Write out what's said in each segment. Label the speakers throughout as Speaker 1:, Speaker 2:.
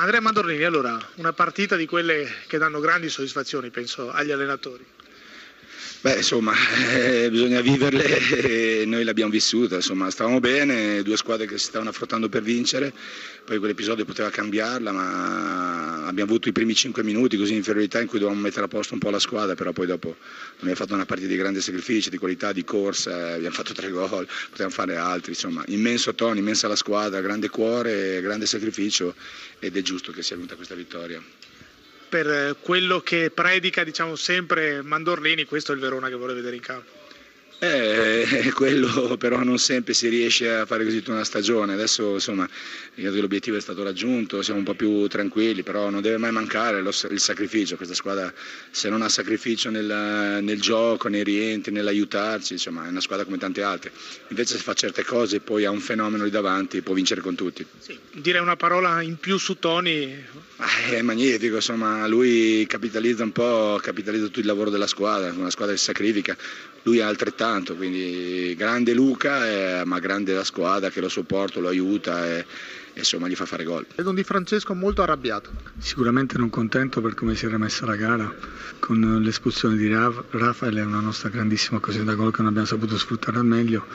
Speaker 1: Andrea Mandorlini, allora, una partita di quelle che danno grandi soddisfazioni, penso, agli allenatori.
Speaker 2: Beh, insomma, eh, bisogna viverle e noi l'abbiamo vissuta, insomma, stavamo bene, due squadre che si stavano affrontando per vincere, poi quell'episodio poteva cambiarla, ma abbiamo avuto i primi cinque minuti così in inferiorità in cui dovevamo mettere a posto un po' la squadra, però poi dopo abbiamo fatto una partita di grande sacrificio, di qualità, di corsa, abbiamo fatto tre gol, potevamo fare altri, insomma, immenso tono, immensa la squadra, grande cuore, grande sacrificio ed è giusto che sia venuta questa vittoria
Speaker 1: per quello che predica diciamo sempre Mandorlini, questo è il Verona che vuole vedere in campo.
Speaker 2: Eh, quello però non sempre si riesce a fare così tutta una stagione, adesso insomma l'obiettivo è stato raggiunto, siamo un po' più tranquilli, però non deve mai mancare lo, il sacrificio, questa squadra se non ha sacrificio nel, nel gioco, nei rientri, nell'aiutarci, insomma è una squadra come tante altre, invece se fa certe cose e poi ha un fenomeno lì davanti può vincere con tutti.
Speaker 1: Sì, dire una parola in più su Toni.
Speaker 2: Ah, è magnifico, insomma lui capitalizza un po', capitalizza tutto il lavoro della squadra, una squadra che si sacrifica, lui ha altrettanto, quindi grande Luca, eh, ma grande la squadra che lo sopporta, lo aiuta e, e insomma gli fa fare gol.
Speaker 1: Vedo un Di Francesco molto arrabbiato.
Speaker 3: Sicuramente non contento per come si era messa la gara, con l'espulsione di Rafael è una nostra grandissima occasione da gol che non abbiamo saputo sfruttare al meglio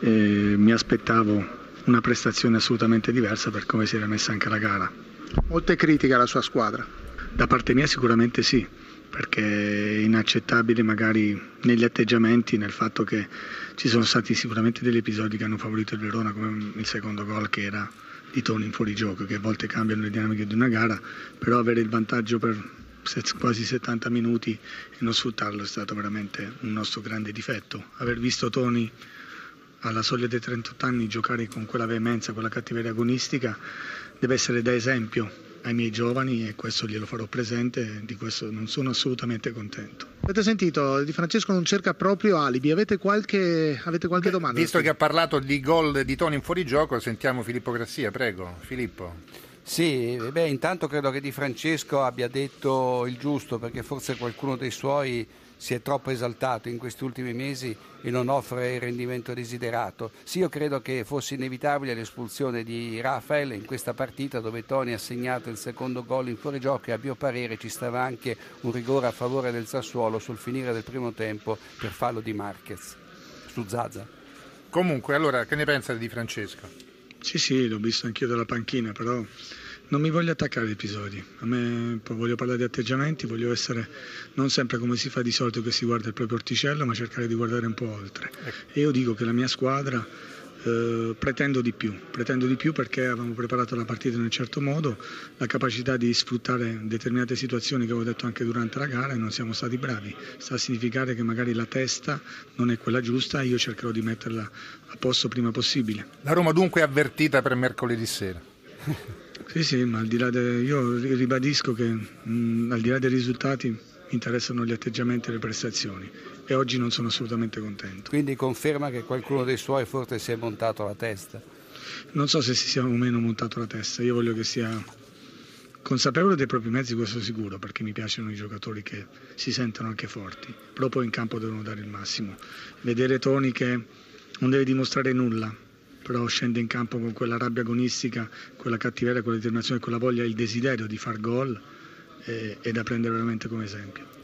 Speaker 3: e mi aspettavo una prestazione assolutamente diversa per come si era messa anche la gara.
Speaker 1: Molte critiche alla sua squadra.
Speaker 3: Da parte mia sicuramente sì, perché è inaccettabile magari negli atteggiamenti, nel fatto che ci sono stati sicuramente degli episodi che hanno favorito il Verona, come il secondo gol che era di Toni in fuorigioco, che a volte cambiano le dinamiche di una gara, però avere il vantaggio per quasi 70 minuti e non sfruttarlo è stato veramente un nostro grande difetto. Aver visto Toni alla soglia dei 38 anni giocare con quella veemenza, quella cattiveria agonistica, deve essere da esempio ai miei giovani e questo glielo farò presente, di questo non sono assolutamente contento.
Speaker 1: Avete sentito, Di Francesco non cerca proprio alibi, avete qualche, avete qualche domanda?
Speaker 4: Visto che ha parlato di gol di Toni in fuorigioco, sentiamo Filippo Grassia, prego. Filippo.
Speaker 5: Sì, beh, intanto credo che Di Francesco abbia detto il giusto perché forse qualcuno dei suoi si è troppo esaltato in questi ultimi mesi e non offre il rendimento desiderato. Sì, io credo che fosse inevitabile l'espulsione di Rafael in questa partita dove Toni ha segnato il secondo gol in fuorigioco e a mio parere ci stava anche un rigore a favore del Sassuolo sul finire del primo tempo per fallo di Marquez su Zaza.
Speaker 4: Comunque, allora, che ne pensa di Francesco?
Speaker 3: Sì, sì, l'ho visto anch'io dalla panchina, però non mi voglio attaccare agli episodi, a me voglio parlare di atteggiamenti, voglio essere non sempre come si fa di solito che si guarda il proprio orticello, ma cercare di guardare un po' oltre. E io dico che la mia squadra eh, pretendo di più, pretendo di più perché avevamo preparato la partita in un certo modo, la capacità di sfruttare determinate situazioni che avevo detto anche durante la gara e non siamo stati bravi. Sta a significare che magari la testa non è quella giusta e io cercherò di metterla a posto prima possibile.
Speaker 4: La Roma dunque è avvertita per mercoledì sera.
Speaker 3: Sì, sì, ma al di là de... io ribadisco che mh, al di là dei risultati mi interessano gli atteggiamenti e le prestazioni e oggi non sono assolutamente contento.
Speaker 5: Quindi conferma che qualcuno dei suoi forse si è montato la testa?
Speaker 3: Non so se si sia o meno montato la testa, io voglio che sia consapevole dei propri mezzi, questo sicuro, perché mi piacciono i giocatori che si sentono anche forti, però poi in campo devono dare il massimo. Vedere Toni che non deve dimostrare nulla, però scende in campo con quella rabbia agonistica, quella cattiveria, quella determinazione, quella voglia, il desiderio di far gol è, è da prendere veramente come esempio.